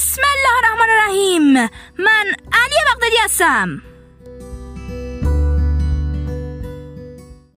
بسم الله الرحمن الرحیم من علی بغدادی هستم